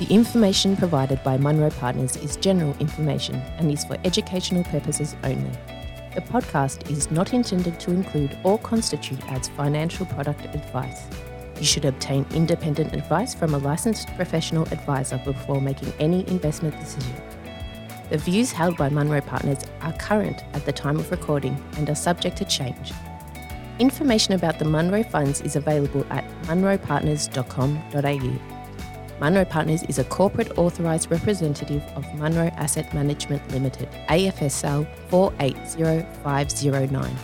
The information provided by Munro Partners is general information and is for educational purposes only. The podcast is not intended to include or constitute as financial product advice. You should obtain independent advice from a licensed professional advisor before making any investment decision. The views held by Munro Partners are current at the time of recording and are subject to change. Information about the Munro funds is available at munropartners.com.au. Munro Partners is a corporate authorised representative of Munro Asset Management Limited, AFSL 480509.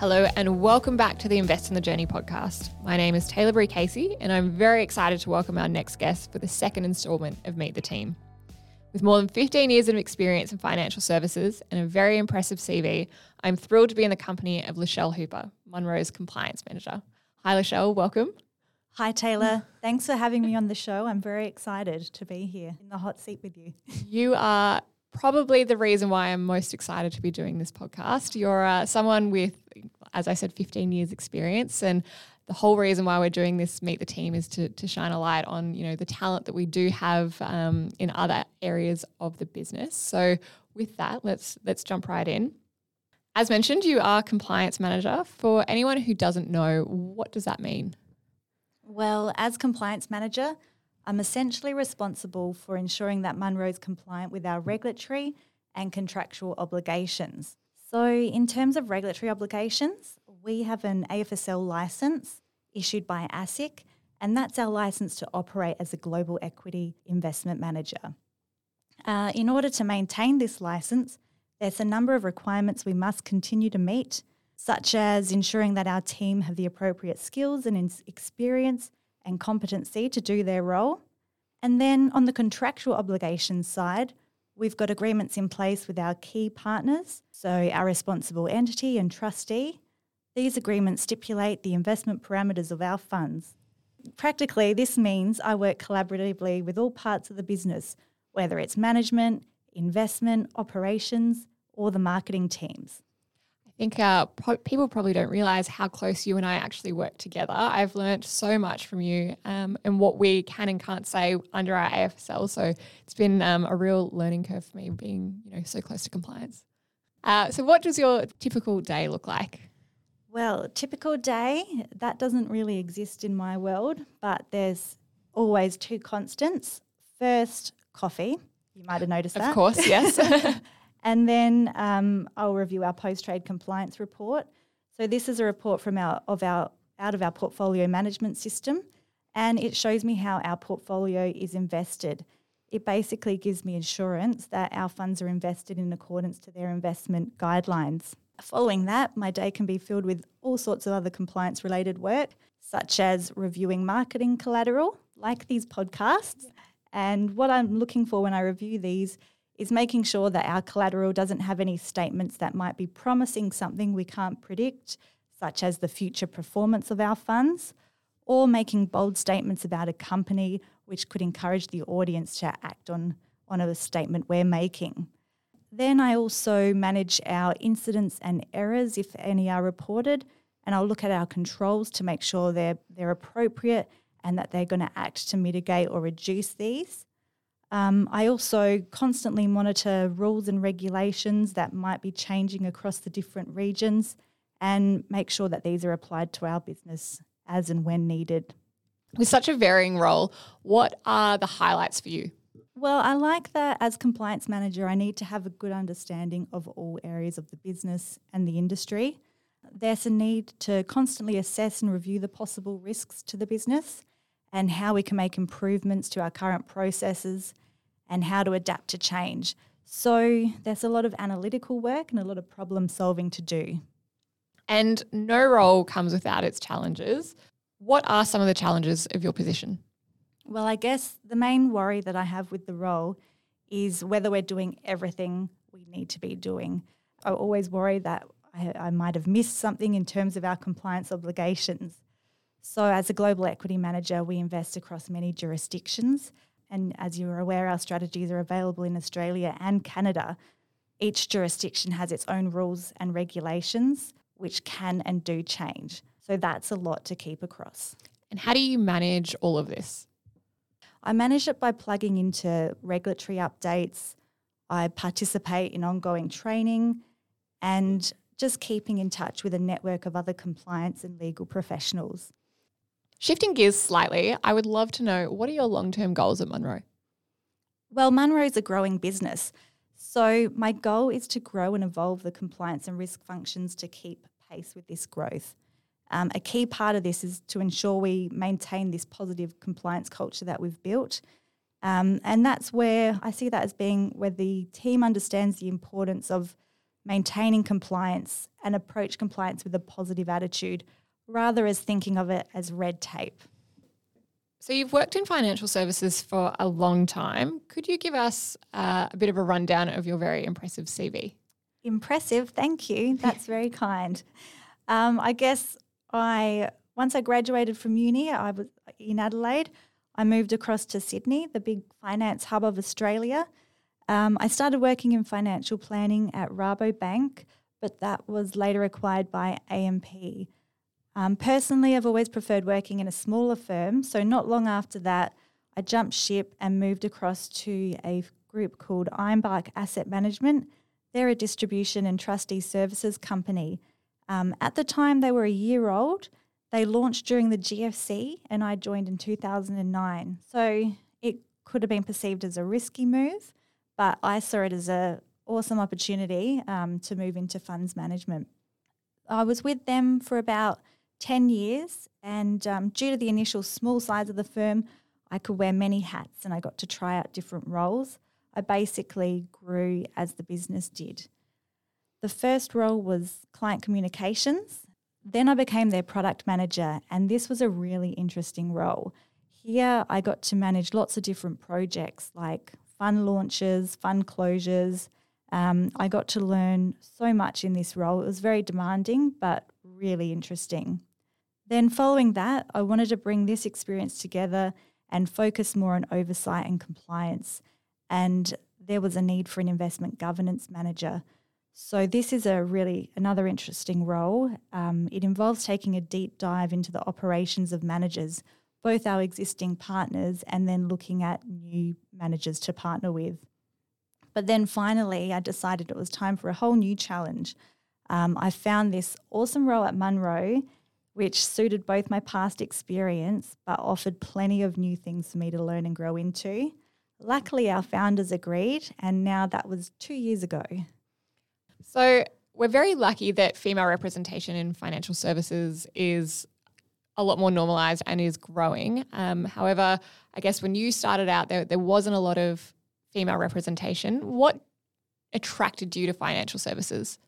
Hello, and welcome back to the Invest in the Journey podcast. My name is Taylor Bree Casey, and I'm very excited to welcome our next guest for the second instalment of Meet the Team. With more than 15 years of experience in financial services and a very impressive CV, I'm thrilled to be in the company of Lechelle Hooper, Munro's compliance manager. Hi, Lechelle, welcome. Hi, Taylor. Thanks for having me on the show. I'm very excited to be here in the hot seat with you. You are probably the reason why I'm most excited to be doing this podcast. You're uh, someone with, as I said, 15 years experience and the whole reason why we're doing this meet the team is to, to shine a light on you know the talent that we do have um, in other areas of the business so with that let's let's jump right in as mentioned you are compliance manager for anyone who doesn't know what does that mean well, as compliance manager, I'm essentially responsible for ensuring that Munro is compliant with our regulatory and contractual obligations. So, in terms of regulatory obligations, we have an AFSL license issued by ASIC, and that's our license to operate as a global equity investment manager. Uh, in order to maintain this license, there's a number of requirements we must continue to meet such as ensuring that our team have the appropriate skills and experience and competency to do their role. And then on the contractual obligations side, we've got agreements in place with our key partners, so our responsible entity and trustee. These agreements stipulate the investment parameters of our funds. Practically, this means I work collaboratively with all parts of the business, whether it's management, investment, operations, or the marketing teams think uh, pro- people probably don't realize how close you and I actually work together. I've learned so much from you um, and what we can and can't say under our AFSL. So it's been um, a real learning curve for me being, you know, so close to compliance. Uh, so what does your typical day look like? Well, typical day that doesn't really exist in my world, but there's always two constants. First, coffee. You might have noticed of that. Of course, yes. And then um, I'll review our post-trade compliance report. So this is a report from our of our out of our portfolio management system, and it shows me how our portfolio is invested. It basically gives me assurance that our funds are invested in accordance to their investment guidelines. Following that, my day can be filled with all sorts of other compliance related work, such as reviewing marketing collateral, like these podcasts. And what I'm looking for when I review these is making sure that our collateral doesn't have any statements that might be promising something we can't predict, such as the future performance of our funds, or making bold statements about a company which could encourage the audience to act on, on a statement we're making. Then I also manage our incidents and errors if any are reported, and I'll look at our controls to make sure they're, they're appropriate and that they're going to act to mitigate or reduce these. Um, I also constantly monitor rules and regulations that might be changing across the different regions and make sure that these are applied to our business as and when needed. With such a varying role, what are the highlights for you? Well, I like that as compliance manager, I need to have a good understanding of all areas of the business and the industry. There's a need to constantly assess and review the possible risks to the business and how we can make improvements to our current processes and how to adapt to change. So there's a lot of analytical work and a lot of problem solving to do. And no role comes without its challenges. What are some of the challenges of your position? Well, I guess the main worry that I have with the role is whether we're doing everything we need to be doing. I always worry that I, I might have missed something in terms of our compliance obligations. So, as a global equity manager, we invest across many jurisdictions and as you're aware, our strategies are available in Australia and Canada. Each jurisdiction has its own rules and regulations, which can and do change. So that's a lot to keep across. And how do you manage all of this? I manage it by plugging into regulatory updates. I participate in ongoing training and just keeping in touch with a network of other compliance and legal professionals. Shifting gears slightly, I would love to know what are your long term goals at Munro? Well, Munro is a growing business. So, my goal is to grow and evolve the compliance and risk functions to keep pace with this growth. Um, a key part of this is to ensure we maintain this positive compliance culture that we've built. Um, and that's where I see that as being where the team understands the importance of maintaining compliance and approach compliance with a positive attitude rather as thinking of it as red tape. So, you've worked in financial services for a long time. Could you give us uh, a bit of a rundown of your very impressive CV? Impressive, thank you. That's very kind. Um, I guess I once I graduated from uni, I was in Adelaide. I moved across to Sydney, the big finance hub of Australia. Um, I started working in financial planning at Rabobank, but that was later acquired by AMP. Um, personally, I've always preferred working in a smaller firm. So, not long after that, I jumped ship and moved across to a group called Ironbark Asset Management. They're a distribution and trustee services company. Um, at the time, they were a year old. They launched during the GFC, and I joined in 2009. So, it could have been perceived as a risky move, but I saw it as an awesome opportunity um, to move into funds management. I was with them for about 10 years. And um, due to the initial small size of the firm, I could wear many hats and I got to try out different roles. I basically grew as the business did. The first role was client communications. Then I became their product manager, and this was a really interesting role. Here, I got to manage lots of different projects like fund launches, fund closures. Um, I got to learn so much in this role. It was very demanding, but really interesting. Then, following that, I wanted to bring this experience together and focus more on oversight and compliance. And there was a need for an investment governance manager. So, this is a really another interesting role. Um, it involves taking a deep dive into the operations of managers, both our existing partners and then looking at new managers to partner with. But then finally, I decided it was time for a whole new challenge. Um, I found this awesome role at Munro which suited both my past experience but offered plenty of new things for me to learn and grow into. Luckily, our founders agreed, and now that was two years ago. So, we're very lucky that female representation in financial services is a lot more normalized and is growing. Um, however, I guess when you started out, there, there wasn't a lot of female representation. What attracted you to financial services?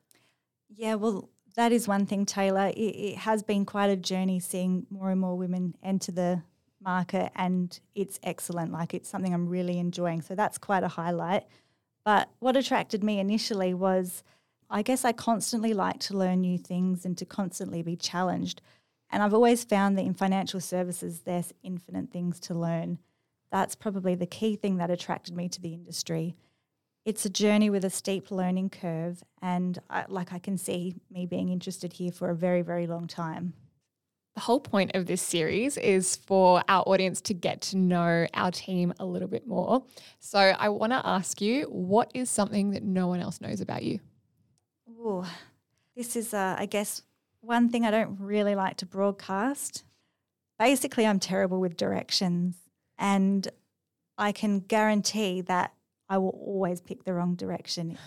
Yeah, well, that is one thing, Taylor. It, it, has been quite a journey seeing more and more women enter the market, and it's excellent. Like it's something I'm really enjoying. So that's quite a highlight. But what attracted me initially was I guess I constantly like to learn new things and to constantly be challenged. And I've always found that in financial services, there's infinite things to learn. That's probably the key thing that attracted me to the industry it's a journey with a steep learning curve, and I, like I can see me being interested here for a very, very long time. The whole point of this series is for our audience to get to know our team a little bit more. So I want to ask you, what is something that no one else knows about you? Ooh, this is, uh, I guess, one thing I don't really like to broadcast. Basically, I'm terrible with directions, and I can guarantee that I will always pick the wrong direction.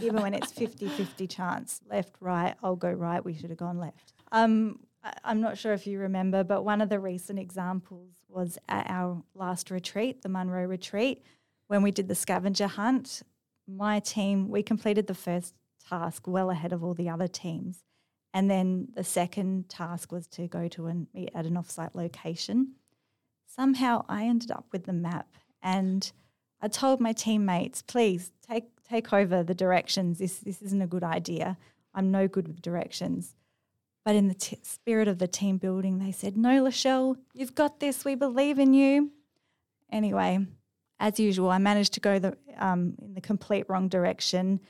Even when it's 50 50 chance, left, right, I'll go right, we should have gone left. Um, I'm not sure if you remember, but one of the recent examples was at our last retreat, the Munro retreat, when we did the scavenger hunt. My team, we completed the first task well ahead of all the other teams. And then the second task was to go to and meet at an offsite location. Somehow I ended up with the map and I told my teammates, please take take over the directions. This this isn't a good idea. I'm no good with directions. But in the t- spirit of the team building, they said, "No, Lechelle, you've got this. We believe in you." Anyway, as usual, I managed to go the um, in the complete wrong direction.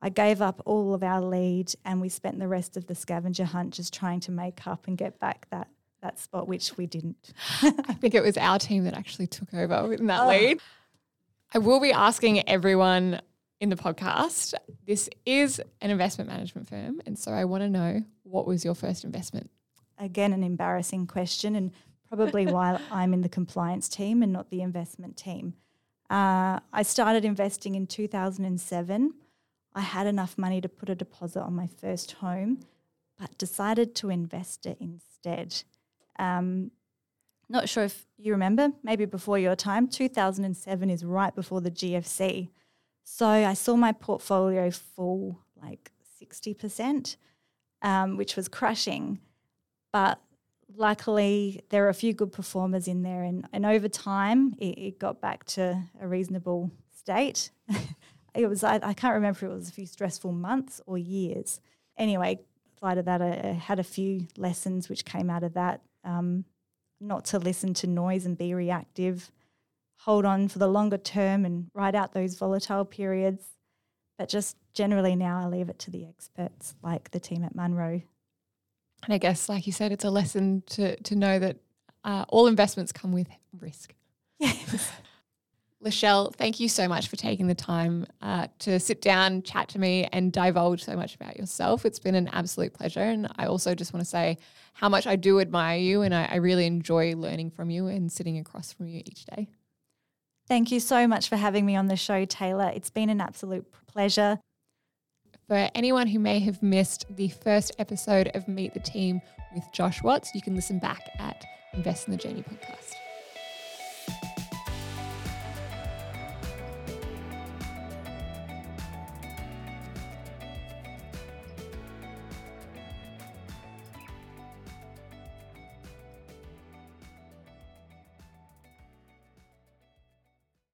I gave up all of our lead, and we spent the rest of the scavenger hunt just trying to make up and get back that that spot, which we didn't. I think it was our team that actually took over in that oh. lead. I will be asking everyone in the podcast. This is an investment management firm. And so I want to know what was your first investment? Again, an embarrassing question, and probably why I'm in the compliance team and not the investment team. Uh, I started investing in 2007. I had enough money to put a deposit on my first home, but decided to invest it instead. Um, not sure if you remember, maybe before your time, 2007 is right before the GFC. So I saw my portfolio fall like 60%, um, which was crushing. But luckily, there are a few good performers in there. And, and over time, it, it got back to a reasonable state. it was, I, I, can't remember if it was a few stressful months or years. Anyway, outside of that, I, I had a few lessons which came out of that. Um, not to listen to noise and be reactive hold on for the longer term and ride out those volatile periods. But just generally now, I leave it to the experts like the team at Munro. And I guess, like you said, it's a lesson to to know that uh, all investments come with risk. Yes. Lechelle, thank you so much for taking the time uh, to sit down, chat to me, and divulge so much about yourself. It's been an absolute pleasure. And I also just want to say how much I do admire you, and I, I really enjoy learning from you and sitting across from you each day. Thank you so much for having me on the show, Taylor. It's been an absolute pleasure. For anyone who may have missed the first episode of Meet the Team with Josh Watts, you can listen back at Invest in the Journey podcast.